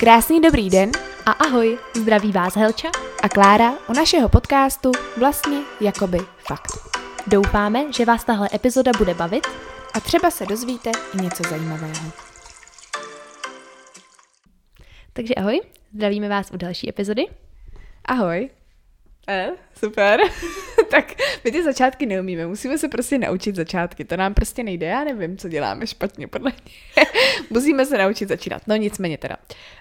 Krásný dobrý den A ahoj, zdraví vás Helča. a Klára u našeho podcastu Vlastně jakoby fakt. Doufáme, že vás tahle epizoda bude bavit. A třeba se dozvíte i něco zajímavého. Takže ahoj, zdravíme vás u další epizody. Ahoj. E, super. Tak my ty začátky neumíme, musíme se prostě naučit začátky, to nám prostě nejde, já nevím, co děláme špatně podle mě. musíme se naučit začínat, no nicméně teda.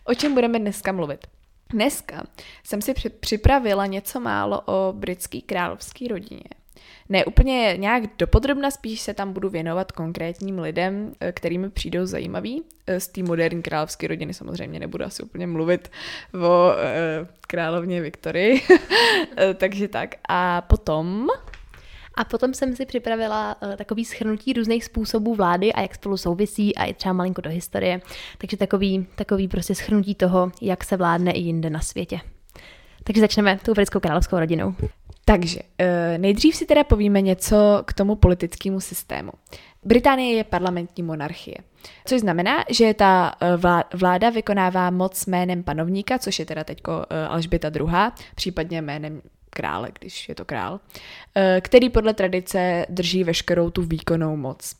O čem budeme dneska mluvit? Dneska jsem si při- připravila něco málo o britský královský rodině. Ne úplně nějak dopodrobna, spíš se tam budu věnovat konkrétním lidem, eh, kterými mi přijdou zajímaví. Eh, Z té moderní královské rodiny samozřejmě nebudu asi úplně mluvit o eh, královně Viktorii. Takže tak. A potom... A potom jsem si připravila uh, takový schrnutí různých způsobů vlády a jak spolu souvisí a i třeba malinko do historie. Takže takový, takový prostě schrnutí toho, jak se vládne i jinde na světě. Takže začneme tou britskou královskou rodinou. Takže eh, nejdřív si teda povíme něco k tomu politickému systému. Británie je parlamentní monarchie, což znamená, že ta eh, vlá- vláda vykonává moc jménem panovníka, což je teda teďko eh, Alžběta II., případně jménem krále, když je to král, který podle tradice drží veškerou tu výkonnou moc.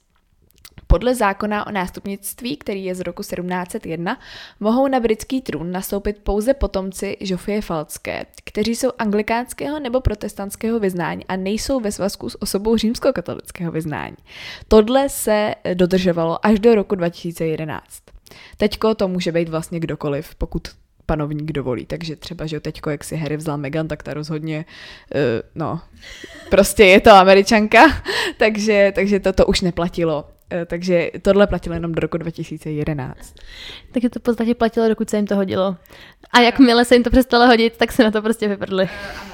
Podle zákona o nástupnictví, který je z roku 1701, mohou na britský trůn nastoupit pouze potomci Žofie Falcké, kteří jsou anglikánského nebo protestantského vyznání a nejsou ve svazku s osobou římskokatolického vyznání. Tohle se dodržovalo až do roku 2011. Teďko to může být vlastně kdokoliv, pokud panovník dovolí. Takže třeba, že teďko, jak si Harry vzal Meghan, tak ta rozhodně, uh, no, prostě je to američanka, takže, takže to, to už neplatilo. Eh, Takže tohle platilo jenom do roku 2011. Takže to v podstatě platilo, dokud se jim to hodilo. A jakmile se jim to přestalo hodit, tak se na to prostě vyprdli.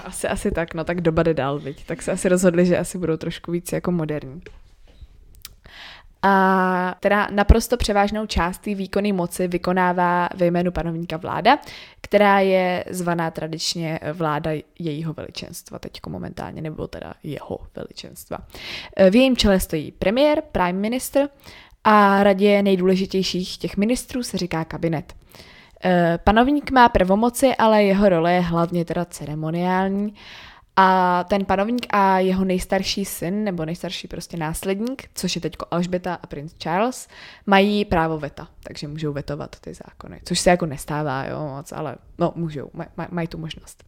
Asi, asi tak, no tak doba jde dál, viď? Tak se asi rozhodli, že asi budou trošku víc jako moderní. A teda naprosto převážnou část té výkonné moci vykonává ve jménu panovníka vláda, která je zvaná tradičně vláda jejího veličenstva, teďko momentálně, nebo teda jeho veličenstva. V jejím čele stojí premiér, prime minister a radě nejdůležitějších těch ministrů se říká kabinet. Eh, Panovník má pravomoci, ale jeho role je hlavně teda ceremoniální a ten panovník a jeho nejstarší syn, nebo nejstarší prostě následník, což je teďko Alžběta a princ Charles, mají právo veta, takže můžou vetovat ty zákony, což se jako nestává, jo, moc, ale no, můžou, maj, maj, mají tu možnost.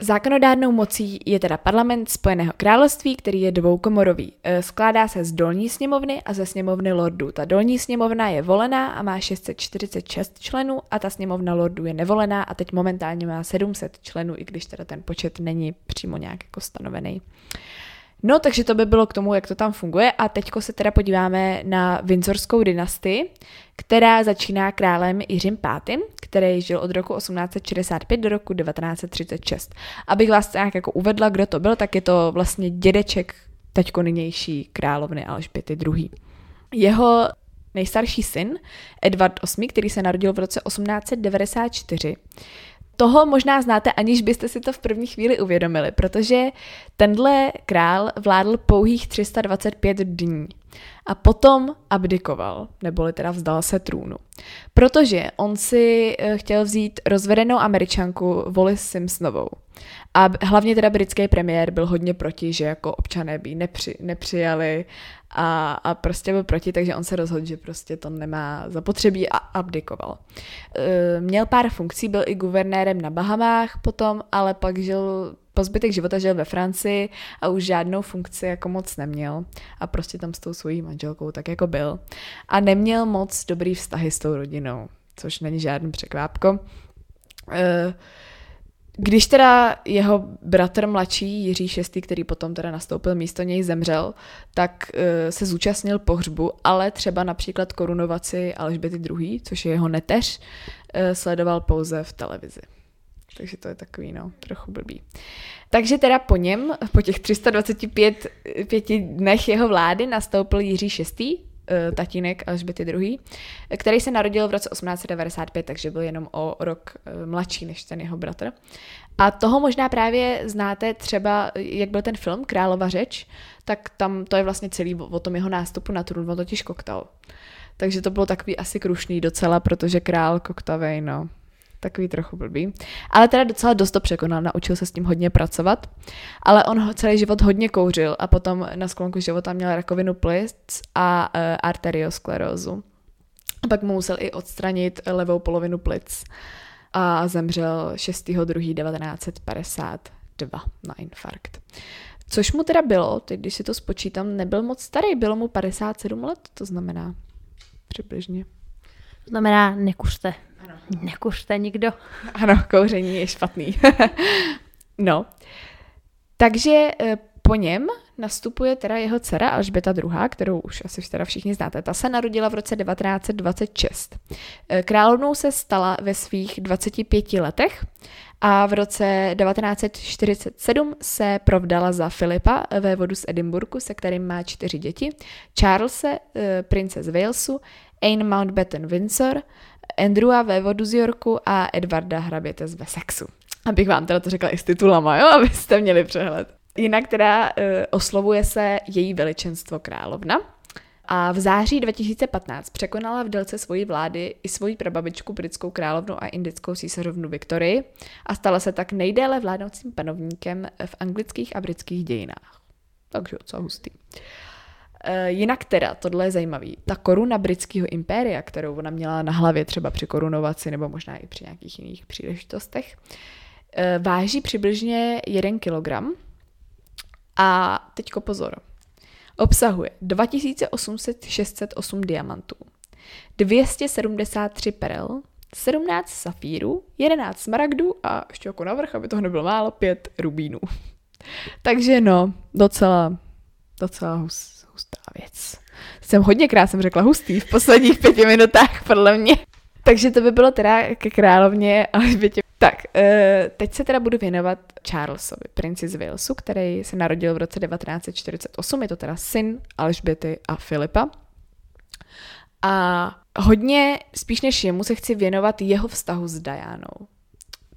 Zákonodárnou mocí je teda parlament Spojeného království, který je dvoukomorový. E, Skládá se z dolní sněmovny a ze sněmovny lordů. Ta dolní sněmovna je volená a má 646 členů a ta sněmovna lordů je nevolená a teď momentálně má 700 členů, i když teda ten počet není přímo nějak jako stanovený. No, takže to by bylo k tomu, jak to tam funguje. A teďko se teda podíváme na Windsorskou dynastii, která začíná králem Jiřím V., který žil od roku 1865 do roku 1936. Abych vás nějak jako uvedla, kdo to byl, tak je to vlastně dědeček teďko nynější královny Alžběty II. Jeho nejstarší syn, Edward VIII., který se narodil v roce 1894, toho možná znáte, aniž byste si to v první chvíli uvědomili, protože tenhle král vládl pouhých 325 dní a potom abdikoval, neboli teda vzdal se trůnu. Protože on si eh, chtěl vzít rozvedenou američanku Wallis Simpsonovou. A hlavně teda britský premiér byl hodně proti, že jako občané by nepři, nepřijali a, a prostě byl proti, takže on se rozhodl, že prostě to nemá zapotřebí a abdikoval. E, měl pár funkcí, byl i guvernérem na Bahamách potom, ale pak žil po zbytek života žil ve Francii a už žádnou funkci jako moc neměl a prostě tam s tou svojí manželkou tak jako byl. A neměl moc dobrý vztahy s tou rodinou, což není žádný překvápko. E, když teda jeho bratr mladší Jiří VI., který potom teda nastoupil místo něj, zemřel, tak uh, se zúčastnil pohřbu, ale třeba například korunovaci Alžběty II., což je jeho neteř, uh, sledoval pouze v televizi. Takže to je takový, no, trochu blbý. Takže teda po něm, po těch 325 pěti dnech jeho vlády, nastoupil Jiří VI., eh, tatínek Alžběty II., který se narodil v roce 1895, takže byl jenom o rok eh, mladší než ten jeho bratr. A toho možná právě znáte třeba, jak byl ten film Králova řeč, tak tam to je vlastně celý o tom jeho nástupu na trůn, on totiž koktal. takže to bylo takový asi krušný docela, protože král koktavej, no, takový trochu blbý. Ale teda docela dost to překonal, naučil se s tím hodně pracovat, ale on ho celý život hodně kouřil a potom na sklonku života měl rakovinu plic a uh, arteriosklerózu. A pak mu musel i odstranit levou polovinu plic a zemřel 6.2.1952 na infarkt. Což mu teda bylo, teď když si to spočítám, nebyl moc starý, bylo mu 57 let, to znamená přibližně. To znamená, nekuřte. Ano. Nekuřte nikdo. Ano, kouření je špatný. no. Takže eh, po něm nastupuje teda jeho dcera Alžběta II., kterou už asi teda všichni znáte. Ta se narodila v roce 1926. Eh, královnou se stala ve svých 25 letech a v roce 1947 se provdala za Filipa, vévodu z Edinburgu, se kterým má čtyři děti, Charlese, eh, prince z Walesu, Anne Mountbatten Windsor, Andrewa vévodu z Yorku a Edwarda hraběte z Wessexu. Abych vám teda to řekla i s titulama, jo, abyste měli přehled. Jinak teda uh, oslovuje se její veličenstvo královna. A v září 2015 překonala v délce svojí vlády i svoji prababičku britskou královnu a indickou císařovnu Viktorii a stala se tak nejdéle vládnoucím panovníkem v anglických a britských dějinách. Takže docela hustý. E, jinak teda, tohle je zajímavý, ta koruna britského impéria, kterou ona měla na hlavě třeba při korunovaci nebo možná i při nějakých jiných příležitostech, e, váží přibližně 1 kilogram a teďko pozor. Obsahuje 2808 diamantů, 273 perel, 17 safírů, 11 smaragdů a ještě jako navrch, aby toho nebylo málo, 5 rubínů. Takže no, docela, docela hus, hustá věc. Jsem hodně krásně řekla hustý v posledních pěti minutách, podle mě. Takže to by bylo teda ke královně Alžbětě. Tak, eh, teď se teda budu věnovat Charlesovi, princi z Walesu, který se narodil v roce 1948, je to teda syn Alžběty a Filipa. A hodně, spíš než jemu, se chci věnovat jeho vztahu s Dianou,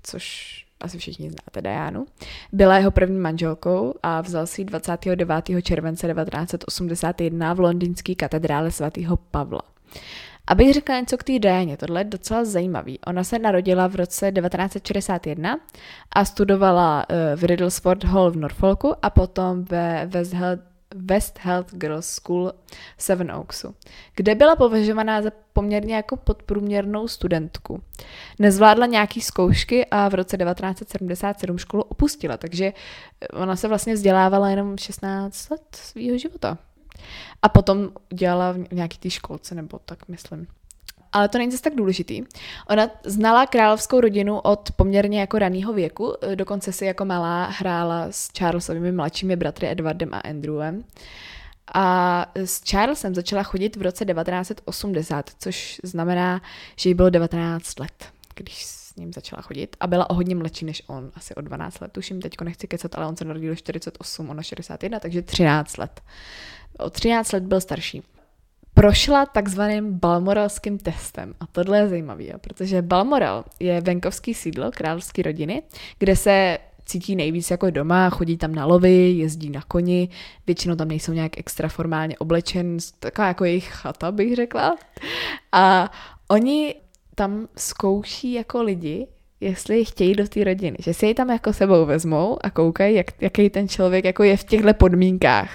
což asi všichni znáte Dianu. Byla jeho první manželkou a vzal si 29. července 1981 v londýnské katedrále svatého Pavla. Abych řekla něco k té Dianě, tohle je docela zajímavý. Ona se narodila v roce 1961 a studovala uh, v Riddlesford Hall v Norfolku a potom ve West Health, West Health Girls School Seven Oaksu, kde byla považovaná za poměrně jako podprůměrnou studentku. Nezvládla nějaký zkoušky a v roce 1977 školu opustila, takže ona se vlastně vzdělávala jenom 16 let svého života. A potom dělala v nějaký té školce, nebo tak myslím. Ale to není zase tak důležitý. Ona znala královskou rodinu od poměrně jako raného věku, dokonce si jako malá hrála s Charlesovými mladšími bratry Edwardem a Andrewem. A s Charlesem začala chodit v roce 1980, což znamená, že jí bylo 19 let, když s ním začala chodit. A byla o hodně mladší než on, asi o 12 let. Tuším, teďko nechci kecat, ale on se narodil 48, ona 61, takže 13 let o 13 let byl starší. Prošla takzvaným balmoralským testem. A tohle je zajímavé, protože Balmoral je venkovský sídlo královské rodiny, kde se cítí nejvíc jako doma, chodí tam na lovy, jezdí na koni, většinou tam nejsou nějak extra formálně oblečen, taková jako jejich chata, bych řekla. A oni tam zkouší jako lidi, jestli chtějí do té rodiny, že si ji tam jako sebou vezmou a koukají, jak, jaký ten člověk jako je v těchto podmínkách.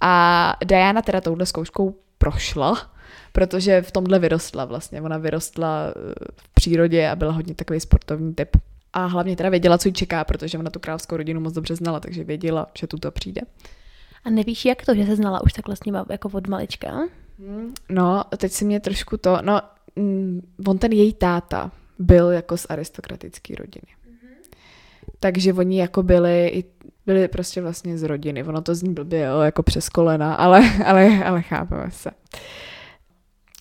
A Diana teda touhle zkouškou prošla, protože v tomhle vyrostla vlastně. Ona vyrostla eh, v přírodě a byla hodně takový sportovní typ. A hlavně teda věděla, co jí čeká, protože ona tu královskou rodinu moc dobře znala, takže věděla, že tuto přijde. A nevíš, jak to, že se znala už takhle s jako od malička? Hmm, no, teď si mě trošku to, no, mm, on ten její táta byl jako z aristokratické rodiny. Mm-hmm. Takže oni jako byli byli prostě vlastně z rodiny. Ono to zní blbě, jo, jako přes kolena, ale, ale, ale chápeme se.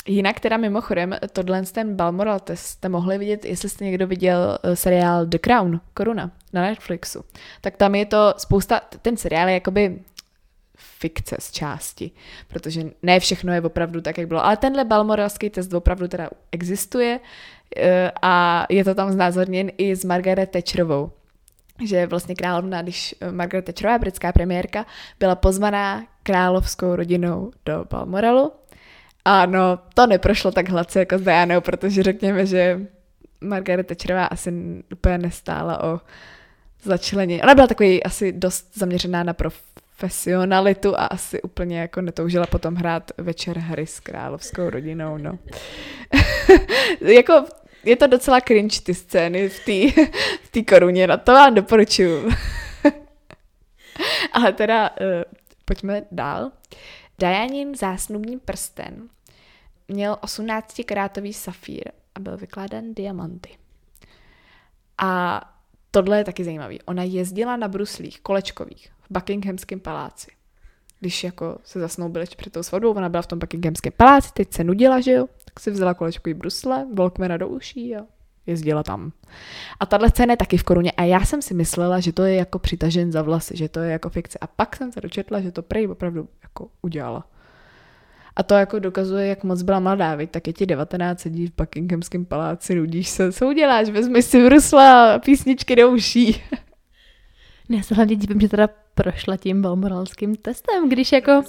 Jinak teda mimochodem, tohle ten Balmoral test jste mohli vidět, jestli jste někdo viděl eh, seriál The Crown, Koruna, na Netflixu. Tak tam je to spousta, ten seriál je jakoby fikce z části, protože ne všechno je opravdu tak, jak bylo. Ale tenhle balmoralský test opravdu teda existuje eh, a je to tam znázorněn i s Margaret Thatcherovou že vlastně královna, když eh, Margaret Thatcherová, britská premiérka, byla pozvaná královskou rodinou do Balmoralu Ano, to neprošlo tak hladce jako s Dianou, protože řekněme, že Margaret Thatcherová asi úplně nestála o začlenění. Ona byla takový asi dost zaměřená na profesionalitu a asi úplně jako netoužila potom hrát večer hry s královskou rodinou, no. jako je to docela cringe ty scény v té v koruně, na to vám doporučuju. Ale teda uh, pojďme dál. Dajanin zásnubní prsten měl 18-krátový safír a byl vykládan diamanty. A tohle je taky zajímavý. Ona jezdila na bruslích kolečkových v Buckinghamském paláci. Když jako se zasnoubili před tou svatbou, ona byla v tom Buckinghamském paláci, teď se nudila, že jo, tak si vzala kolečkový brusle, volkmena do uší a jezdila tam. A tahle cena je taky v koruně a já jsem si myslela, že to je jako přitažen za vlasy, že to je jako fikce. A pak jsem se dočetla, že to prej opravdu jako udělala. A to jako dokazuje, jak moc byla mladá, viď? tak je ti 19, sedí v Buckinghamském paláci, nudíš se, co uděláš, vezmi si vrusla a písničky do uší. Já se hlavně divím, že teda prošla tím balmorálským testem, když jako...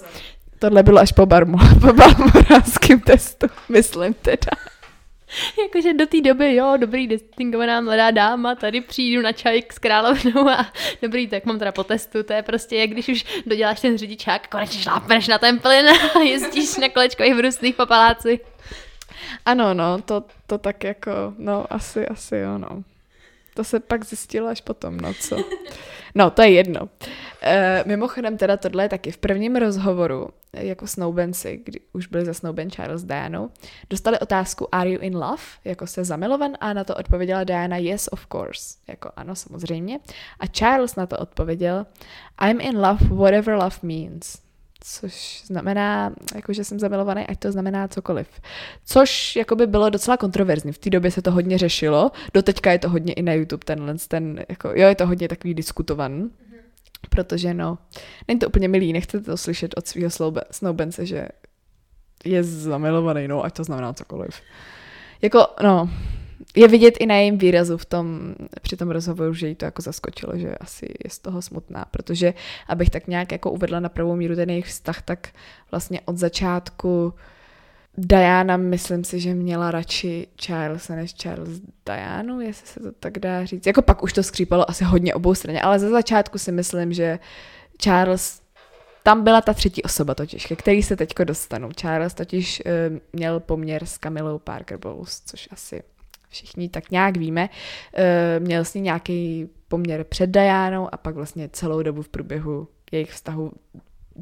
Tohle bylo až po, barmo, po balmorálském testu, myslím teda. Jakože do té doby, jo, dobrý, distingovaná mladá dáma, tady přijdu na čaj s královnou a dobrý, tak mám teda po testu, to je prostě, jak když už doděláš ten řidičák, konečně šlápneš na ten plyn a jezdíš na kolečkových brusných po paláci. Ano, no, to, to tak jako, no, asi, asi jo, no. To se pak zjistilo až potom, no co. No, to je jedno. E, mimochodem teda tohle je taky v prvním rozhovoru, jako snoubenci, kdy už byli zasnouben Charles Diana, dostali otázku Are you in love? Jako se zamilovan a na to odpověděla Diana Yes, of course. Jako ano, samozřejmě. A Charles na to odpověděl I'm in love whatever love means což znamená, jako že jsem zamilovaný, ať to znamená cokoliv. Což jako by bylo docela kontroverzní. V té době se to hodně řešilo, doteďka je to hodně i na YouTube tenhle, ten, jako, jo, je to hodně takový diskutovan, mm-hmm. protože no, není to úplně milý, nechcete to slyšet od svého snoubence, že je zamilovaný, no, ať to znamená cokoliv. Jako, no, je vidět i na jejím výrazu v tom, při tom rozhovoru, že jí to jako zaskočilo, že asi je z toho smutná, protože abych tak nějak jako uvedla na pravou míru ten jejich vztah, tak vlastně od začátku Diana, myslím si, že měla radši Charlesa než Charles Dianu, jestli se to tak dá říct. Jako pak už to skřípalo asi hodně obou straně, ale za začátku si myslím, že Charles tam byla ta třetí osoba totiž, ke který se teďko dostanu. Charles totiž uh, měl poměr s Camillou Parker Bowles, což asi všichni tak nějak víme, uh, měl s ní nějaký poměr před Dianou a pak vlastně celou dobu v průběhu jejich vztahu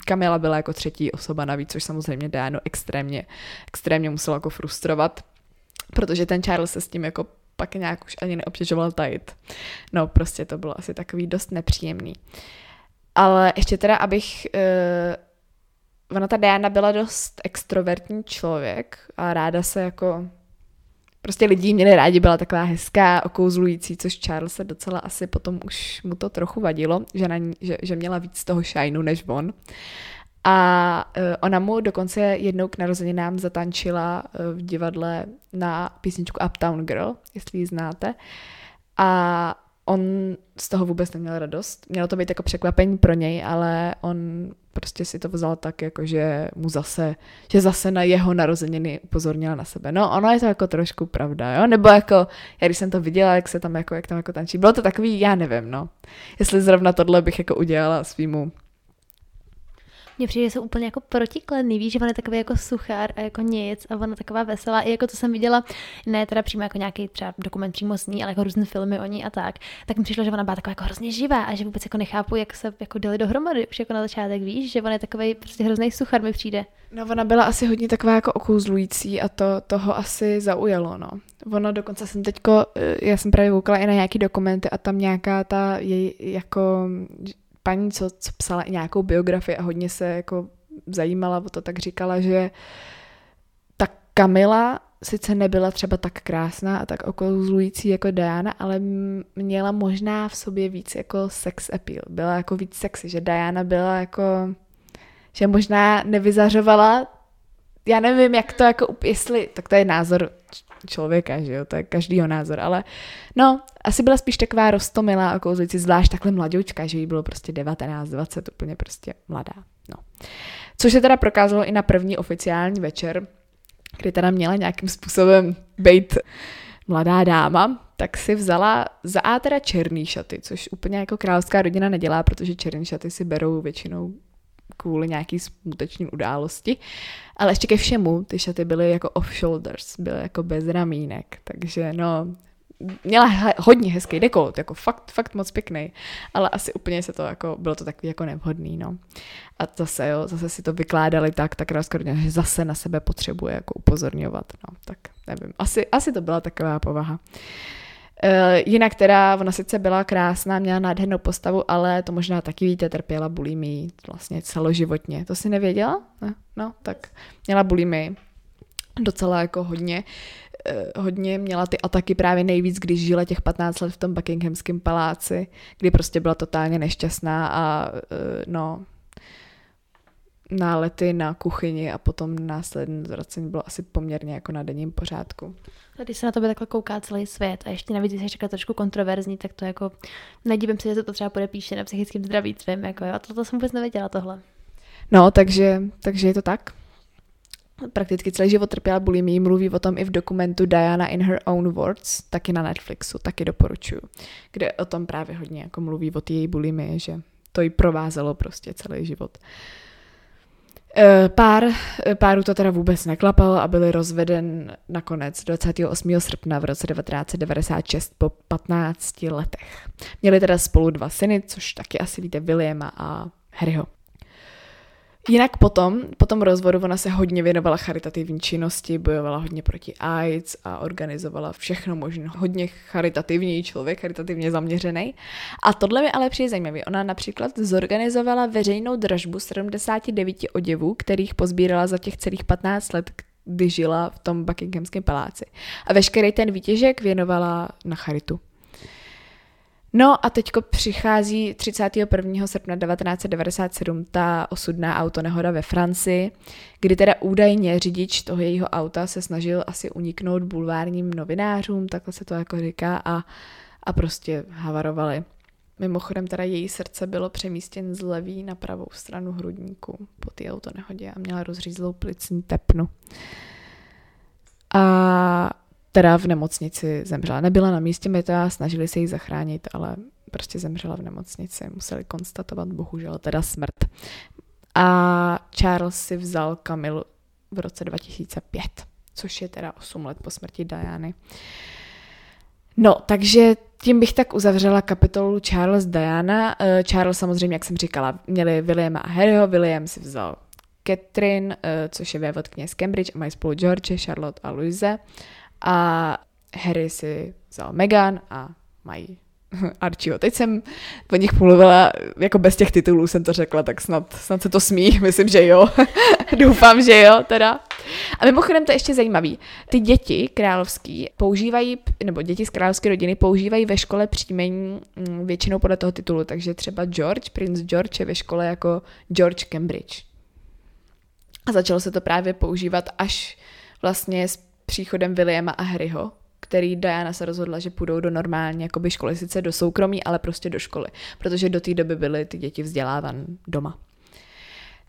Kamila byla jako třetí osoba navíc, což samozřejmě Dianu extrémně, extrémně muselo jako frustrovat, protože ten Charles se s tím jako pak nějak už ani neobtěžoval tajit. No, prostě to bylo asi takový dost nepříjemný. Ale ještě teda, abych... Uh, ona ta Diana byla dost extrovertní člověk a ráda se jako prostě lidi měli rádi, byla taková hezká, okouzlující, což Charles se docela asi potom už mu to trochu vadilo, že, na ní, že, že měla víc toho shineu než on. A uh, ona mu dokonce jednou k narozeninám zatančila uh, v divadle na písničku Uptown Girl, jestli ji znáte. A on z toho vůbec neměl radost. Mělo to být jako překvapení pro něj, ale on prostě si to vzal tak, jako že mu zase, že zase na jeho narozeniny upozornila na sebe. No, ono je to jako trošku pravda, jo? Nebo jako, já když jsem to viděla, jak se tam jako, jak tam jako tančí, bylo to takový, já nevím, no. Jestli zrovna tohle bych jako udělala svýmu mně přijde, že jsou úplně jako protikladný, víš, že on je takový jako suchár a jako nic a ona taková veselá. I jako to jsem viděla, ne teda přímo jako nějaký třeba dokument přímo s ní, ale jako různé filmy o ní a tak, tak mi přišlo, že ona byla taková jako hrozně živá a že vůbec jako nechápu, jak se jako dali dohromady už jako na začátek, víš, že on je takový prostě hrozný suchar mi přijde. No ona byla asi hodně taková jako okouzlující a to toho asi zaujalo, no. Ono dokonce jsem teďko, eh, já jsem právě koukala i na nějaký dokumenty a tam nějaká ta její jako paní, co, co psala i nějakou biografii a hodně se jako zajímala o to, tak říkala, že ta Kamila sice nebyla třeba tak krásná a tak okouzlující jako Diana, ale měla možná v sobě víc jako sex appeal. Byla jako víc sexy, že Diana byla jako, že možná nevyzařovala, já nevím, jak to jako, jestli, tak to je názor člověka, že jo, to je každýho názor, ale no, asi byla spíš taková rostomilá a kouzlující, zvlášť takhle mladoučka, že jí bylo prostě 19, 20, úplně prostě mladá, no. Což se teda prokázalo i na první oficiální večer, kdy teda měla nějakým způsobem být mladá dáma, tak si vzala za A teda černý šaty, což úplně jako královská rodina nedělá, protože černý šaty si berou většinou kvůli nějaký smuteční události. Ale ještě ke všemu, ty šaty byly jako off-shoulders, byly jako bez ramínek, takže no, měla hodně hezký dekolt, jako fakt, fakt moc pěkný, ale asi úplně se to jako, bylo to takový jako nevhodný, no. A zase, jo, zase si to vykládali tak, tak rozkodně, že zase na sebe potřebuje jako upozorňovat, no, tak nevím, asi, asi to byla taková povaha. Uh, jinak teda, ona sice byla krásná, měla nádhernou postavu, ale to možná taky víte, trpěla bulimii vlastně celoživotně. To si nevěděla? No, no tak měla bulimii docela jako hodně. Uh, hodně měla ty ataky právě nejvíc, když žila těch 15 let v tom Buckinghamském paláci, kdy prostě byla totálně nešťastná a uh, no, nálety na kuchyni a potom následné zvracení bylo asi poměrně jako na denním pořádku. Když se na tebe takhle kouká celý svět a ještě navíc, když je trošku kontroverzní, tak to jako nedívím se, že to třeba podepíše na psychickém zdraví tvým, jako jo, a to, to jsem vůbec nevěděla tohle. No, takže, takže je to tak. Prakticky celý život trpěla bulimí, mluví o tom i v dokumentu Diana in her own words, taky na Netflixu, taky doporučuju, kde o tom právě hodně jako mluví o té její bulimii, že to jí provázelo prostě celý život. Uh, pár, eh, páru to teda vůbec neklapalo a byli rozveden nakonec 28. srpna v roce 1996 po 15 letech. Měli teda spolu dva syny, což taky asi víte, Williama a Harryho. Jinak potom, po tom rozvodu ona se hodně věnovala charitativní činnosti, bojovala hodně proti AIDS a organizovala všechno možné. Hodně charitativní člověk, charitativně zaměřený. A tohle mi ale přijde zajímavé. Ona například zorganizovala veřejnou dražbu 79 oděvů, kterých pozbírala za těch celých 15 let, kdy žila v tom Buckinghamském paláci. A veškerý ten výtěžek věnovala na charitu. No a teďko přichází 31. srpna 1997 ta osudná autonehoda ve Francii, kdy teda údajně řidič toho jejího auta se snažil asi uniknout bulvárním novinářům, takhle se to jako říká, a, a prostě havarovali. Mimochodem teda její srdce bylo přemístěn z levý na pravou stranu hrudníku po té autonehodě a měla rozřízlou plicní tepnu. A teda v nemocnici zemřela. Nebyla na místě meta, snažili se ji zachránit, ale prostě zemřela v nemocnici. Museli konstatovat bohužel teda smrt. A Charles si vzal Kamilu v roce 2005, což je teda 8 let po smrti Diany. No, takže tím bych tak uzavřela kapitolu Charles Diana. Eh, Charles samozřejmě, jak jsem říkala, měli Williama a Harryho. William si vzal Catherine, eh, což je vévodkyně z Cambridge, a mají spolu George, Charlotte a Louise a Harry si vzal Megan a mají Archieho. Teď jsem po nich mluvila, jako bez těch titulů jsem to řekla, tak snad, snad se to smí, myslím, že jo. Doufám, že jo, teda. A mimochodem to je ještě zajímavý. Ty děti královský používají, nebo děti z královské rodiny používají ve škole příjmení mm, většinou podle toho titulu, takže třeba George, prince George je ve škole jako George Cambridge. A začalo se to právě používat až vlastně s příchodem Williama a Harryho, který Diana se rozhodla, že půjdou do normální jakoby školy, sice do soukromí, ale prostě do školy, protože do té doby byly ty děti vzdělávan doma.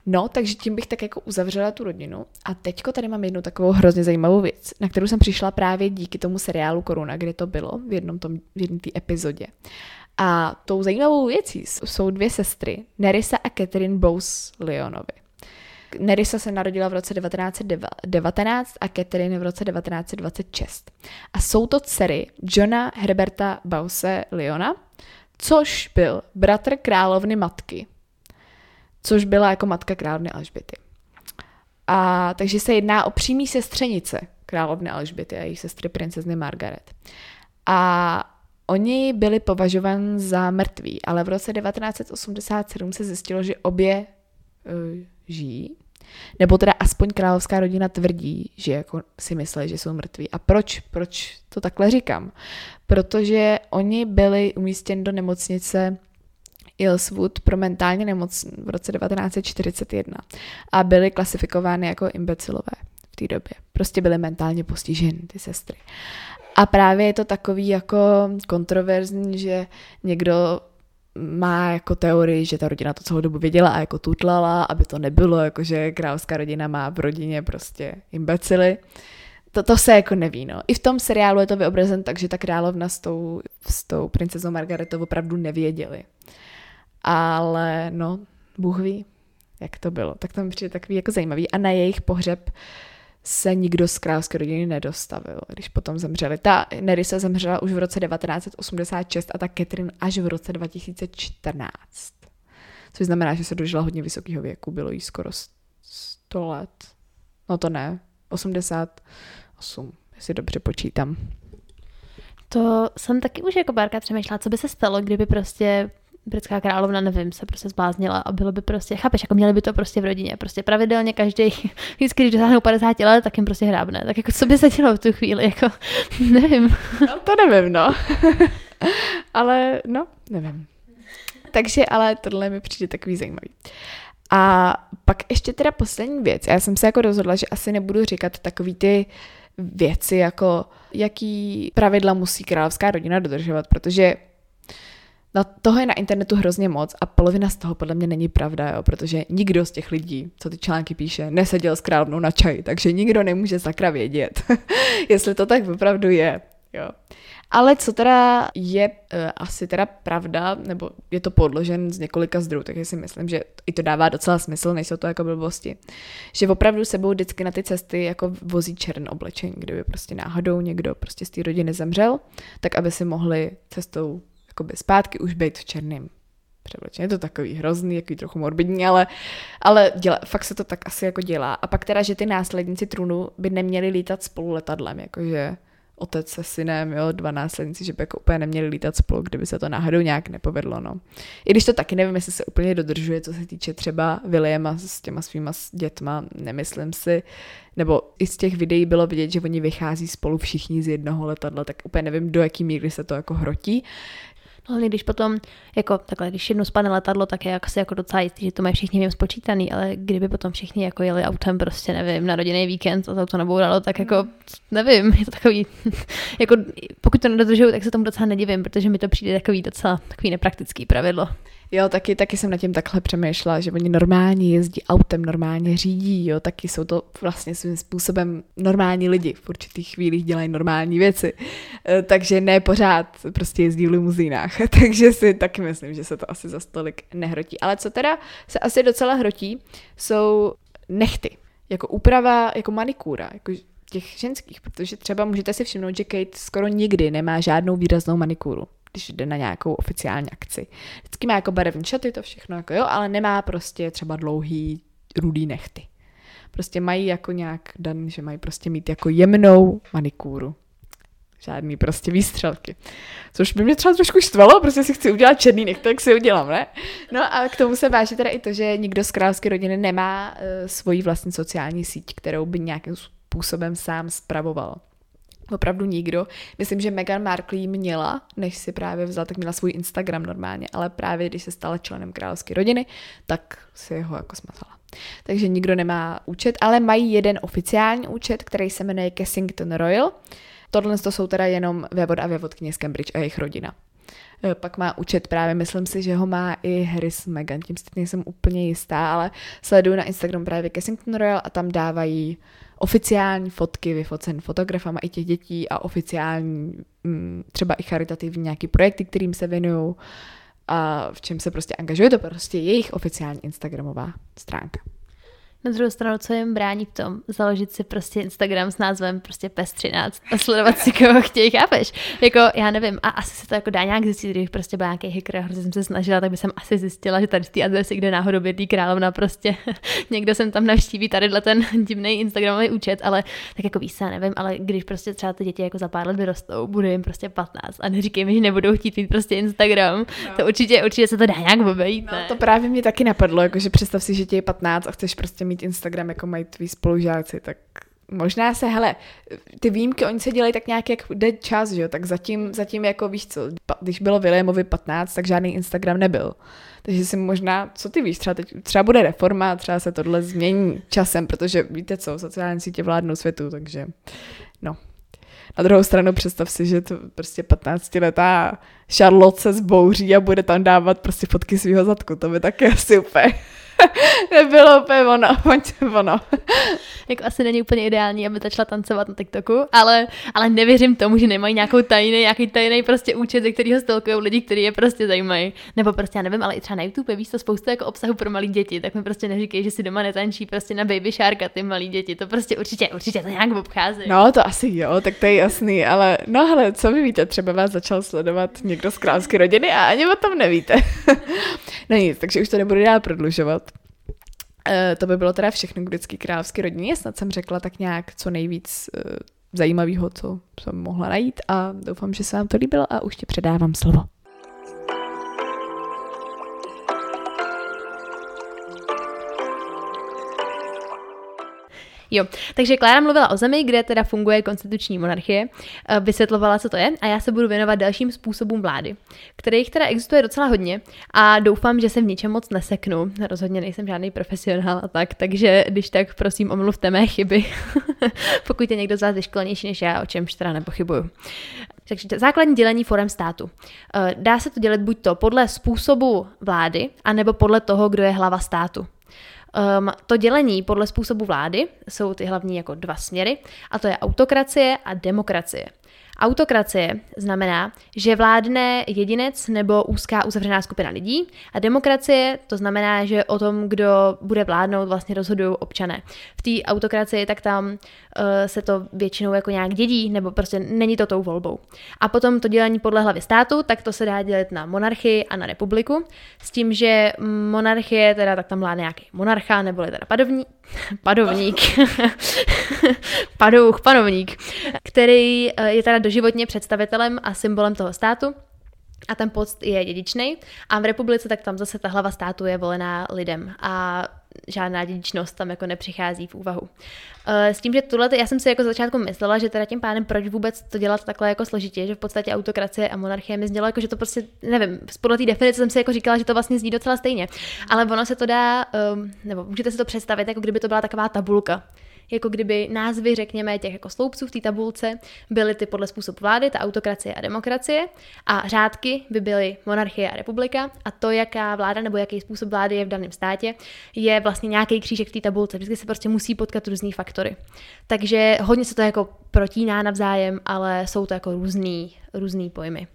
No, takže tím bych tak jako uzavřela tu rodinu. A teďko tady mám jednu takovou hrozně zajímavou věc, na kterou jsem přišla právě díky tomu seriálu Koruna, kde to bylo v jednom tom, v jedné té epizodě. A tou zajímavou věcí jsou dvě sestry, Nerissa a Catherine Bowes Leonovi. Nerissa se narodila v roce 1919 a Catherine v roce 1926. A jsou to dcery Johna Herberta Bause Leona, což byl bratr královny matky, což byla jako matka královny Alžběty. A takže se jedná o přímý sestřenice královny Alžběty a její sestry princezny Margaret. A Oni byli považováni za mrtví, ale v roce 1987 se zjistilo, že obě uh, žijí. Nebo teda aspoň královská rodina tvrdí, že jako si myslí, že jsou mrtví. A proč? Proč to takhle říkám? Protože oni byli umístěni do nemocnice Ilswood pro mentálně nemoc v roce 1941 a byli klasifikovány jako imbecilové v té době. Prostě byly mentálně postiženy ty sestry. A právě je to takový jako kontroverzní, že někdo má jako teorii, že ta rodina to celou dobu věděla a jako tutlala, aby to nebylo, jako že královská rodina má v rodině prostě imbecily. To, to se jako neví, no. I v tom seriálu je to vyobrazen tak, že ta královna s tou, s tou princezou Margaretou opravdu nevěděli. Ale no, Bůh ví, jak to bylo. Tak to mi přijde takový jako zajímavý. A na jejich pohřeb se nikdo z královské rodiny nedostavil, když potom zemřeli. Ta Nerissa zemřela už v roce 1986 a ta Catherine až v roce 2014. Což znamená, že se dožila hodně vysokého věku, bylo jí skoro 100 let. No to ne, 88, jestli dobře počítám. To jsem taky už jako párkrát přemýšlela, co by se stalo, kdyby prostě britská královna, nevím, se prostě zbláznila a bylo by prostě, chápeš, jako měli by to prostě v rodině, prostě pravidelně každý, vždycky, když dosáhnou 50 let, tak jim prostě hrábne. Tak jako co by se dělo v tu chvíli, jako nevím. No to nevím, no. ale no, nevím. Takže, ale tohle mi přijde takový zajímavý. A pak ještě teda poslední věc. Já jsem se jako rozhodla, že asi nebudu říkat takový ty věci, jako jaký pravidla musí královská rodina dodržovat, protože No toho je na internetu hrozně moc a polovina z toho podle mě není pravda, jo, protože nikdo z těch lidí, co ty články píše, neseděl s královnou na čaji, takže nikdo nemůže sakra vědět, jestli to tak opravdu je. Jo. Ale co teda je uh, asi teda pravda, nebo je to podložen z několika zdrojů, takže si myslím, že i to dává docela smysl, nejsou to jako blbosti. Že opravdu sebou vždycky na ty cesty jako vozí čern oblečení, kdyby prostě náhodou někdo prostě z té rodiny zemřel, tak aby si mohli cestou jakoby zpátky už být v černém převlečení. Je to takový hrozný, jaký trochu morbidní, ale, ale děla, fakt se to tak asi jako dělá. A pak teda, že ty následníci trůnu by neměli lítat spolu letadlem, jakože otec se synem, jo, dva následníci, že by jako úplně neměli lítat spolu, kdyby se to náhodou nějak nepovedlo, no. I když to taky nevím, jestli se úplně dodržuje, co se týče třeba Williama s těma svýma dětma, nemyslím si, nebo i z těch videí bylo vidět, že oni vychází spolu všichni z jednoho letadla, tak úplně nevím, do jaký míry se to jako hrotí. Hlavně když potom, jako takhle, když jednou spadne letadlo, tak je asi jako docela jistý, že to mají všichni vím spočítaný, ale kdyby potom všichni jako jeli autem prostě, nevím, na rodinný víkend a to auto nebouralo, tak jako, nevím, je to takový, jako pokud to nedodržují, tak se tomu docela nedivím, protože mi to přijde takový docela, takový nepraktický pravidlo. Jo, taky, taky jsem nad tím takhle přemýšlela, že oni normálně jezdí autem, normálně řídí, jo, taky jsou to vlastně svým způsobem normální lidi, v určitých chvílích dělají normální věci, e, takže ne pořád prostě jezdí v limuzínách, takže si taky myslím, že se to asi za stolik nehrotí. Ale co teda se asi docela hrotí, jsou nechty, jako úprava, jako manikúra, jako těch ženských, protože třeba můžete si všimnout, že Kate skoro nikdy nemá žádnou výraznou manikúru když jde na nějakou oficiální akci. Vždycky má jako barevní šaty, to všechno, jako jo, ale nemá prostě třeba dlouhý rudý nechty. Prostě mají jako nějak dan, že mají prostě mít jako jemnou manikúru. Žádný prostě výstřelky. Což by mě třeba trošku štvalo, prostě si chci udělat černý nech, tak si udělám, ne? No a k tomu se váží teda i to, že nikdo z královské rodiny nemá uh, svoji vlastní sociální síť, kterou by nějakým způsobem sám spravoval opravdu nikdo. Myslím, že Meghan Markle měla, než si právě vzal, tak měla svůj Instagram normálně, ale právě když se stala členem královské rodiny, tak si ho jako smazala. Takže nikdo nemá účet, ale mají jeden oficiální účet, který se jmenuje Kensington Royal. Tohle to jsou teda jenom vévod a vévodkyně z Cambridge a jejich rodina. E, pak má účet právě, myslím si, že ho má i Harris Meghan, tím si nejsem úplně jistá, ale sleduju na Instagram právě Kensington Royal a tam dávají oficiální fotky vyfocen fotografama i těch dětí a oficiální mm, třeba i charitativní nějaký projekty, kterým se věnují a v čem se prostě angažuje, to prostě jejich oficiální Instagramová stránka. Na druhou stranu, co jim brání v tom, založit si prostě Instagram s názvem prostě PES13 a sledovat si koho chtějí, chápeš? Jako, já nevím, a asi se to jako dá nějak zjistit, když prostě byl nějaký hacker, hrozně jsem se snažila, tak by jsem asi zjistila, že tady z té adresy, kde náhodou bydlí královna, prostě někdo jsem tam navštíví tady ten divný Instagramový účet, ale tak jako víš, já nevím, ale když prostě třeba ty děti jako za pár let vyrostou, bude jim prostě 15 a neříkej mi, že nebudou chtít mít prostě Instagram, no. to určitě, určitě se to dá nějak obejít. No, to právě mě taky napadlo, jakože představ si, že ti je 15 a chceš prostě mít Instagram, jako mají tví spolužáci, tak možná se, hele, ty výjimky, oni se dělají tak nějak, jak jde čas, že jo, tak zatím, zatím jako víš co, když bylo Williamovi 15, tak žádný Instagram nebyl. Takže si možná, co ty víš, třeba, teď, třeba bude reforma, třeba se tohle změní časem, protože víte co, sociální sítě vládnou světu, takže no. Na druhou stranu představ si, že to prostě 15-letá Charlotte se zbouří a bude tam dávat prostě fotky svého zadku. To by také asi úplně nebylo úplně ono, ono. jako asi není úplně ideální, aby začala tancovat na TikToku, ale, ale nevěřím tomu, že nemají nějakou tajný, nějaký tajný prostě účet, ze kterého stalkují lidi, kteří je prostě zajímají. Nebo prostě já nevím, ale i třeba na YouTube víš to spoustu jako obsahu pro malé děti, tak mi prostě neříkej, že si doma netančí prostě na Baby Sharka ty malí děti. To prostě určitě, určitě to nějak obchází. No, to asi jo, tak to je jasný, ale no hele, co vy víte, třeba vás začal sledovat někdo z královské rodiny a ani o tom nevíte. no nic, takže už to nebudu dál prodlužovat. Uh, to by bylo teda všechno k vždycky královské rodině. Snad jsem řekla tak nějak co nejvíc uh, zajímavého, co jsem mohla najít a doufám, že se vám to líbilo a už ti předávám slovo. Jo, takže Klára mluvila o zemi, kde teda funguje konstituční monarchie, eh, vysvětlovala, co to je a já se budu věnovat dalším způsobům vlády, kterých teda existuje docela hodně a doufám, že se v ničem moc neseknu. Rozhodně nejsem žádný profesionál a tak, takže když tak prosím omluvte mé chyby, pokud je někdo z vás vyškolenější než já, o čemž teda nepochybuju. Takže základní dělení forem státu. Eh, dá se to dělit buď to podle způsobu vlády, anebo podle toho, kdo je hlava státu. Um, to dělení podle způsobu vlády jsou ty hlavní jako dva směry, a to je autokracie a demokracie. Autokracie znamená, že vládne jedinec nebo úzká uzavřená skupina lidí a demokracie to znamená, že o tom, kdo bude vládnout, vlastně rozhodují občané. V té autokracii tak tam uh, se to většinou jako nějak dědí, nebo prostě není to tou volbou. A potom to dělení podle hlavy státu, tak to se dá dělit na monarchii a na republiku, s tím, že monarchie, teda tak tam vládne nějaký monarcha, nebo teda padovník, padouch, panovník, který eh, je teda doživotně představitelem a symbolem toho státu. A ten post je dědičný. A v republice tak tam zase ta hlava státu je volená lidem. A žádná dědičnost tam jako nepřichází v úvahu. Eh, s tím, že tohle, já jsem si jako začátku myslela, že teda tím pádem proč vůbec to dělat takhle jako složitě, že v podstatě autokracie a monarchie mi znělo jako, že to prostě, nevím, podle té definice jsem si jako říkala, že to vlastně zní docela stejně. Ale ono se to dá, um, nebo můžete si to představit, jako kdyby to byla taková tabulka jako kdyby názvy, řekněme, těch jako sloupců v té tabulce byly ty podle způsobu vlády, ta autokracie a demokracie, a řádky by byly monarchie a republika, a to, jaká vláda nebo jaký způsob vlády je v daném státě, je vlastně nějaký křížek v té tabulce. Vždycky se prostě musí potkat různý faktory. Takže hodně se to jako protíná navzájem, ale jsou to jako různý, různý pojmy.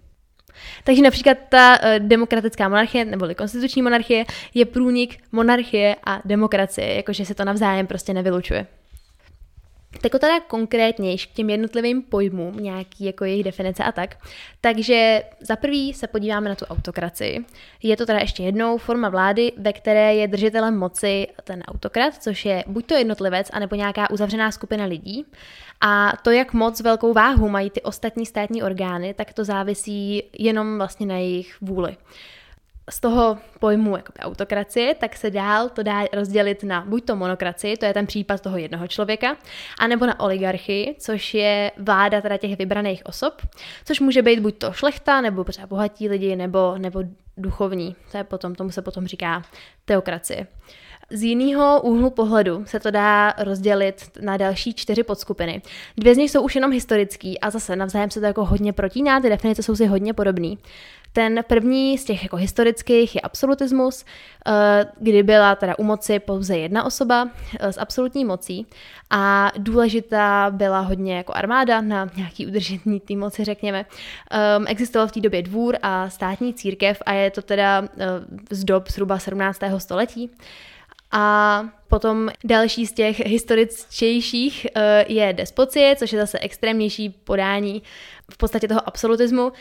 Takže například ta uh, demokratická monarchie nebo konstituční monarchie je průnik monarchie a demokracie, jakože se to navzájem prostě nevylučuje. Tak teda konkrétnější k těm jednotlivým pojmům, nějaký jako jejich definice a tak. Takže za prvý se podíváme na tu autokracii. Je to teda ještě jednou forma vlády, ve které je držitelem moci ten autokrat, což je buď to jednotlivec, anebo nějaká uzavřená skupina lidí. A to, jak moc velkou váhu mají ty ostatní státní orgány, tak to závisí jenom vlastně na jejich vůli z toho pojmu jakoby autokracie, tak se dál to dá rozdělit na buď to monokracii, to je ten případ toho jednoho člověka, anebo na oligarchii, což je vláda teda těch vybraných osob, což může být buď to šlechta, nebo třeba bohatí lidi, nebo, nebo duchovní. To je potom, tomu se potom říká teokracie. Z jiného úhlu pohledu se to dá rozdělit na další čtyři podskupiny. Dvě z nich jsou už jenom historický a zase navzájem se to jako hodně protíná, ty definice jsou si hodně podobné. Ten první z těch jako historických je absolutismus, eh, kdy byla teda u moci pouze jedna osoba eh, s absolutní mocí a důležitá byla hodně jako armáda na nějaký udržení té moci, řekněme. Um, existoval v té době dvůr a státní církev a je to teda uh, z dob zhruba 17. století. A potom další z těch historičtějších je despocie, což je zase extrémnější podání v podstatě toho absolutismu.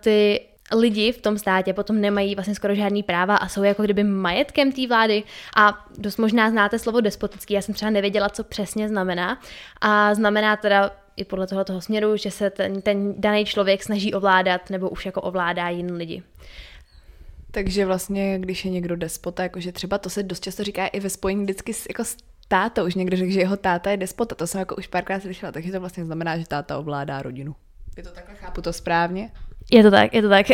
Ty lidi v tom státě potom nemají vlastně skoro žádný práva a jsou jako kdyby majetkem té vlády a dost možná znáte slovo despotický, já jsem třeba nevěděla, co přesně znamená a znamená teda i podle toho, toho směru, že se ten, ten daný člověk snaží ovládat nebo už jako ovládá jiný lidi. Takže vlastně, když je někdo despota, jakože třeba to se dost často říká i ve spojení vždycky s, jako s tátou, už někdo řekl, že jeho táta je despota, to jsem jako už párkrát slyšela, takže to vlastně znamená, že táta ovládá rodinu. Je to takhle, chápu to správně? Je to tak, je to tak.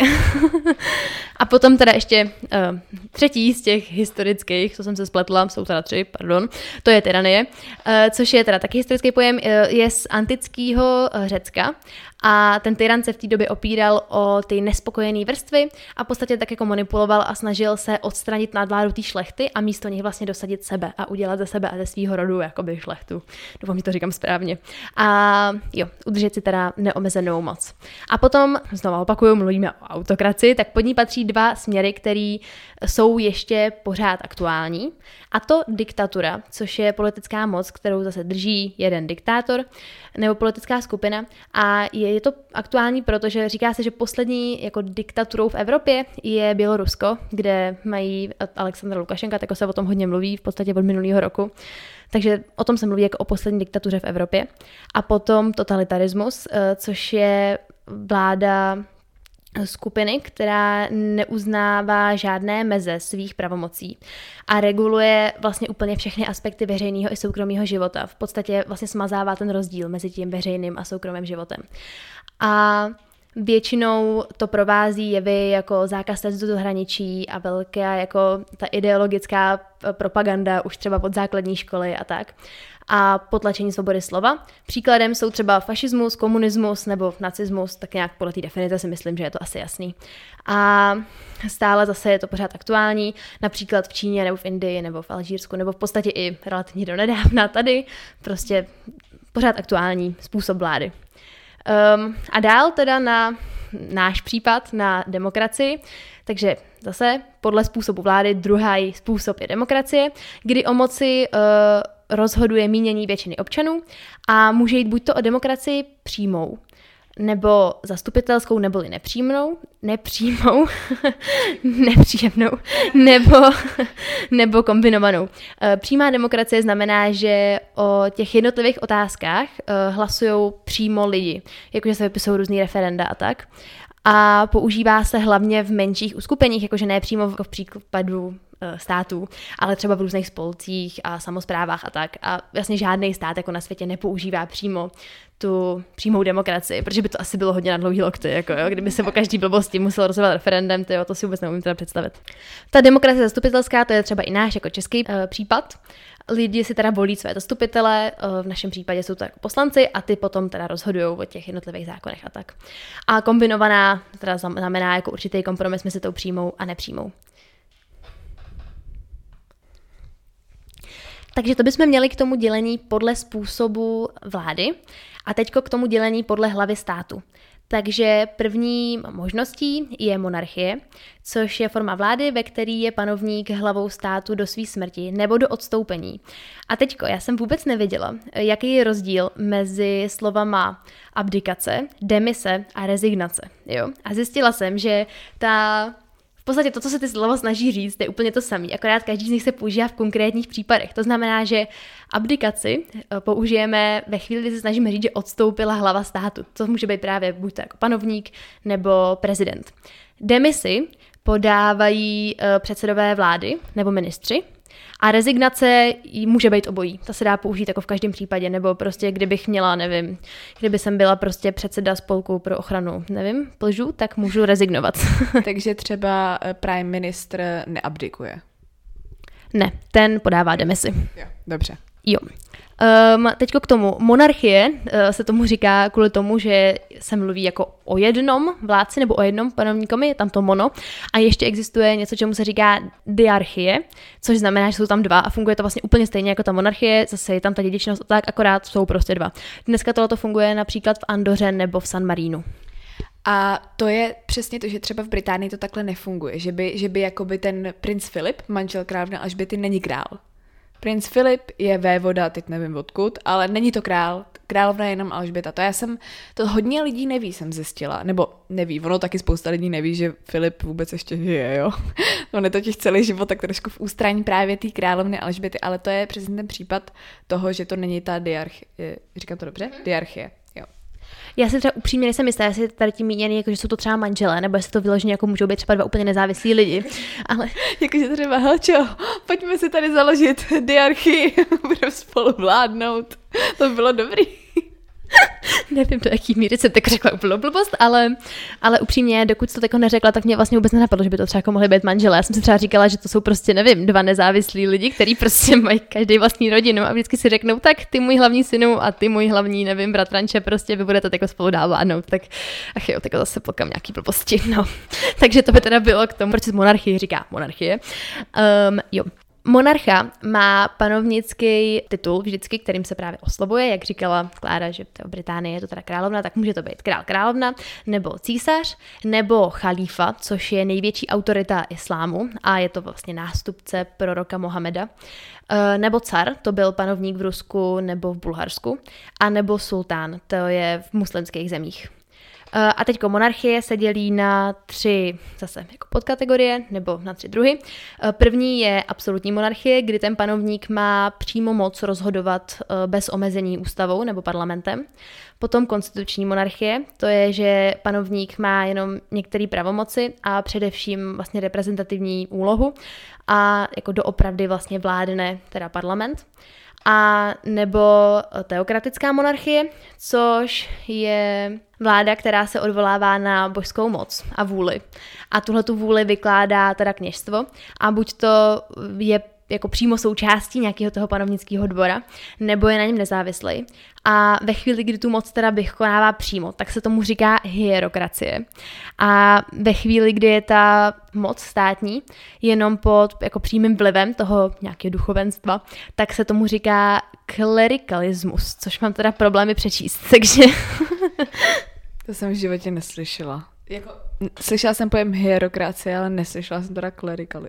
a potom teda ještě uh, třetí z těch historických, co jsem se spletla, jsou teda tři, pardon, to je tyranie, uh, což je teda taky historický pojem, uh, je z antického uh, Řecka a ten tyran se v té době opíral o ty nespokojené vrstvy a v podstatě tak jako manipuloval a snažil se odstranit nadvládu té šlechty a místo nich vlastně dosadit sebe a udělat ze sebe a ze svého rodu jakoby šlechtu. Doufám, že to říkám správně. A jo, udržet si teda neomezenou moc. A potom, znovu opakuju, mluvíme o autokraci, tak pod ní patří dva směry, které jsou ještě pořád aktuální. A to diktatura, což je politická moc, kterou zase drží jeden diktátor nebo politická skupina. A je, je to aktuální, protože říká se, že poslední jako diktaturou v Evropě je Bělorusko, kde mají Aleksandra Lukašenka, tak se o tom hodně mluví v podstatě od minulého roku. Takže o tom se mluví jako o poslední diktatuře v Evropě. A potom totalitarismus, eh, což je vláda skupiny, která neuznává žádné meze svých pravomocí a reguluje vlastně úplně všechny aspekty veřejného i soukromého života. V podstatě vlastně smazává ten rozdíl mezi tím veřejným a soukromým životem. A Většinou to provází jevy jako zákaz testu do hraničí a velká jako ta ideologická propaganda už třeba od základní školy a tak a potlačení svobody slova. Příkladem jsou třeba fašismus, komunismus nebo nacismus, tak nějak podle té definice si myslím, že je to asi jasný. A stále zase je to pořád aktuální, například v Číně nebo v Indii nebo v Alžírsku nebo v podstatě i relativně do nedávna tady, prostě pořád aktuální způsob vlády. Um, a dál teda na náš případ, na demokracii, takže zase podle způsobu vlády druhý způsob je demokracie, kdy o moci uh, rozhoduje mínění většiny občanů a může jít buď to o demokracii přímou, nebo zastupitelskou, neboli nepřímnou, nepřímou, nepříjemnou, nebo, nebo kombinovanou. Eh, přímá demokracie znamená, že o těch jednotlivých otázkách eh, hlasují přímo lidi, jakože se vypisují různý referenda a tak. A používá se hlavně v menších uskupeních, jakože ne přímo v případu Eh, států, ale třeba v různých spolcích a samozprávách a tak. A vlastně žádný stát jako na světě nepoužívá přímo tu přímou demokracii, protože by to asi bylo hodně na dlouhý lokty, jako jo, kdyby se po každý blbosti musel rozhodovat referendem, to, jo, to si vůbec neumím teda představit. Ta demokracie zastupitelská, to je třeba i náš jako český uh, případ. Lidi si teda volí své zastupitele, uh, v našem případě jsou to jako poslanci a ty potom teda rozhodují o těch jednotlivých zákonech a tak. A kombinovaná teda znamená jako určitý kompromis mezi tou přímou a nepřímou. Takže to bychom měli k tomu dělení podle způsobu vlády a teď k tomu dělení podle hlavy státu. Takže první možností je monarchie, což je forma vlády, ve který je panovník hlavou státu do své smrti nebo do odstoupení. A teďko, já jsem vůbec nevěděla, jaký je rozdíl mezi slovama abdikace, demise a rezignace. Jo? A zjistila jsem, že ta podstatě to, co se ty slova snaží říct, je úplně to samé, akorát každý z nich se používá v konkrétních případech. To znamená, že abdikaci eh, použijeme ve chvíli, kdy se snažíme říct, že odstoupila hlava státu. To může být právě buď to jako panovník nebo prezident. Demisi podávají eh, předsedové vlády nebo ministři, a rezignace může být obojí. To se dá použít jako v každém případě, nebo prostě kdybych měla, nevím, kdyby jsem byla prostě předseda spolku pro ochranu, nevím, plžu, tak můžu rezignovat. Takže třeba eh, prime minister neabdikuje. Ne, ten podává demisi. Jo, dobře. Jo. Um, teď k tomu. Monarchie uh, se tomu říká kvůli tomu, že se mluví jako o jednom vládci nebo o jednom panovníkovi, je tam to mono. A ještě existuje něco, čemu se říká diarchie, což znamená, že jsou tam dva a funguje to vlastně úplně stejně jako ta monarchie, zase je tam ta dědičnost, tak akorát jsou prostě dva. Dneska tohle funguje například v Andoře nebo v San Marínu. A to je přesně to, že třeba v Británii to takhle nefunguje, že by, že by jakoby ten princ Filip, manžel královny Alžběty, není král. Princ Filip je vévoda, teď nevím odkud, ale není to král. Královna je jenom Alžběta. To já jsem, to hodně lidí neví, jsem zjistila. Nebo neví, ono taky spousta lidí neví, že Filip vůbec ještě žije, jo. On je totiž celý život tak trošku v ústraní právě té královny Alžběty, ale to je přesně ten případ toho, že to není ta diarchie, říkám to dobře? Diarchie. Já si třeba upřímně nejsem jistá, jestli tady tím míněný, jako, že jsou to třeba manželé, nebo jestli to vyloženě jako můžou být třeba dva úplně nezávislí lidi. Ale jakože třeba, helčo, pojďme si tady založit diarchii, budeme spolu vládnout. To bylo dobrý. Nevím, do jaký míry jsem tak řekla úplnou blbost, ale, ale upřímně, dokud to jako neřekla, tak mě vlastně vůbec nenapadlo, že by to třeba jako mohly být manželé. Já jsem si třeba říkala, že to jsou prostě, nevím, dva nezávislí lidi, kteří prostě mají každý vlastní rodinu a vždycky si řeknou, tak ty můj hlavní synu a ty můj hlavní, nevím, bratranče, prostě vy budete jako spolu dávánout. Tak ach jo, tak zase plkám nějaký blbosti. No. Takže to by teda bylo k tomu, proč monarchie říká monarchie. Um, jo, Monarcha má panovnický titul vždycky, kterým se právě oslovuje, jak říkala Klára, že v Británii je to teda královna, tak může to být král královna, nebo císař, nebo chalífa, což je největší autorita islámu a je to vlastně nástupce proroka Mohameda, eh, nebo car, to byl panovník v Rusku nebo v Bulharsku, a nebo sultán, to je v muslimských zemích. Eh, a teď monarchie se dělí na tři zase jako podkategorie nebo na tři druhy. Eh, první je absolutní monarchie, kdy ten panovník má přímo moc rozhodovat eh, bez omezení ústavou nebo parlamentem. Potom konstituční monarchie, to je, že panovník má jenom některé pravomoci a především vlastně reprezentativní úlohu a jako doopravdy vlastně vládne teda parlament a nebo teokratická monarchie, což je vláda, která se odvolává na božskou moc a vůli. A tuhle tu vůli vykládá teda kněžstvo a buď to je jako přímo součástí nějakého toho panovnického dvora, nebo je na něm nezávislý. A ve chvíli, kdy tu moc teda vykonává přímo, tak se tomu říká hierokracie. A ve chvíli, kdy je ta moc státní jenom pod jako přímým vlivem toho nějakého duchovenstva, tak se tomu říká klerikalismus, což mám teda problémy přečíst, takže... to jsem v životě neslyšela. Jako, slyšela jsem pojem hierokracie, ale neslyšela jsem teda klerikali...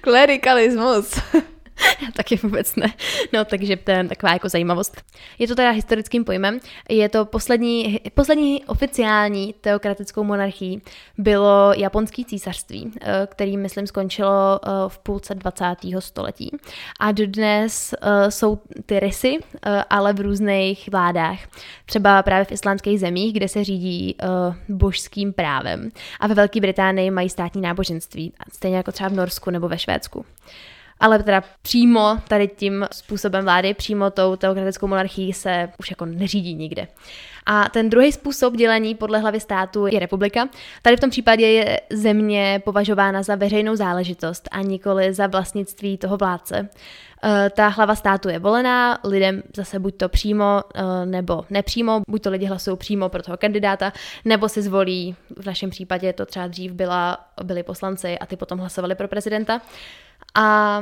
klerikalismus. Já taky vůbec ne. No, takže to je taková jako zajímavost. Je to teda historickým pojmem. Je to poslední, poslední oficiální teokratickou monarchií bylo japonský císařství, eh, který, myslím, skončilo eh, v půlce 20. století. A dodnes eh, jsou ty rysy, ale v různých vládách. Třeba právě v islámských zemích, kde se řídí božským právem. A ve Velké Británii mají státní náboženství, stejně jako třeba v Norsku nebo ve Švédsku ale teda přímo tady tím způsobem vlády, přímo tou teokratickou monarchií se už jako neřídí nikde. A ten druhý způsob dělení podle hlavy státu je republika. Tady v tom případě je země považována za veřejnou záležitost a nikoli za vlastnictví toho vládce. Eh, ta hlava státu je volená lidem zase buď to přímo eh, nebo nepřímo, buď to lidi hlasují přímo pro toho kandidáta, nebo si zvolí, v našem případě to třeba dřív byla, byli poslanci a ty potom hlasovali pro prezidenta. A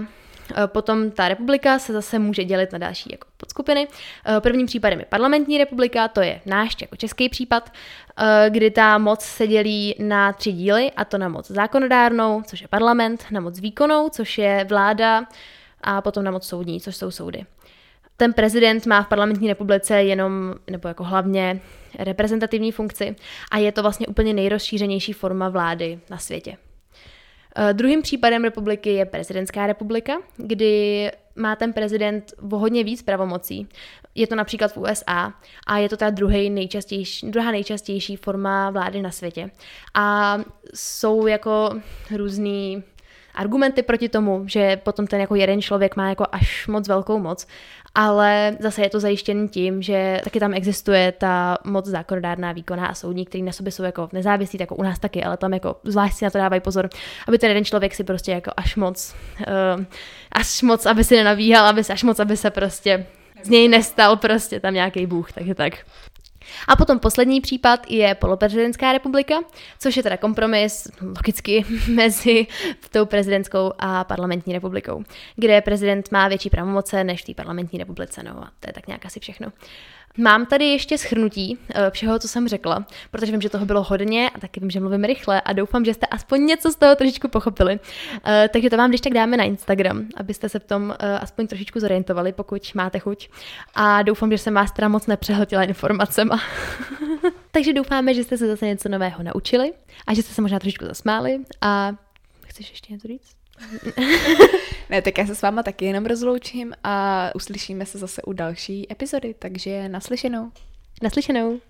e, Potom ta republika se zase může dělit na další jako podskupiny. E, prvním případem je parlamentní republika, to je náš jako český případ, e, kdy ta moc se dělí na tři díly, a to na moc zákonodárnou, což je parlament, na moc výkonnou, což je vláda, a potom na moc soudní, což jsou soudy. Ten prezident má v parlamentní republice jenom, nebo jako hlavně reprezentativní funkci a je to vlastně úplně nejrozšířenější forma vlády na světě. Uh, druhým případem republiky je prezidentská republika, kdy má ten prezident o hodně víc pravomocí. Je to například v USA a je to ta druhý nejčastější, druhá nejčastější forma vlády na světě. A jsou jako různý argumenty proti tomu, že potom ten jako jeden člověk má jako až moc velkou moc, ale zase je to zajištěn tím, že taky tam existuje ta moc zákonodárná, výkonná a soudní, který na sobě jsou jako nezávislí, jako u nás taky, ale tam jako zvlášť si na to dávají pozor, aby ten jeden člověk si prostě jako až moc, uh, až moc, aby si nenavíhal, aby se až moc, aby se prostě z něj nestal prostě tam nějaký bůh, takže tak. A potom poslední případ je poloprezidentská republika, což je teda kompromis logicky mezi tou prezidentskou a parlamentní republikou, kde prezident má větší pravomoce než v té parlamentní republice, no a to je tak nějak asi všechno. Mám tady ještě schrnutí eh, všeho, co jsem řekla, protože vím, že toho bylo hodně a taky vím, že mluvím rychle a doufám, že jste aspoň něco z toho trošičku pochopili. Eh, takže to vám když tak dáme na Instagram, abyste se v tom eh, aspoň trošičku zorientovali, pokud máte chuť. A doufám, že jsem vás teda moc nepřehltila informacema. takže doufáme, že jste se zase něco nového naučili a že jste se možná trošičku zasmáli a chceš ještě něco říct? ne, tak já se s váma taky jenom rozloučím a uslyšíme se zase u další epizody, takže naslyšenou. Naslyšenou.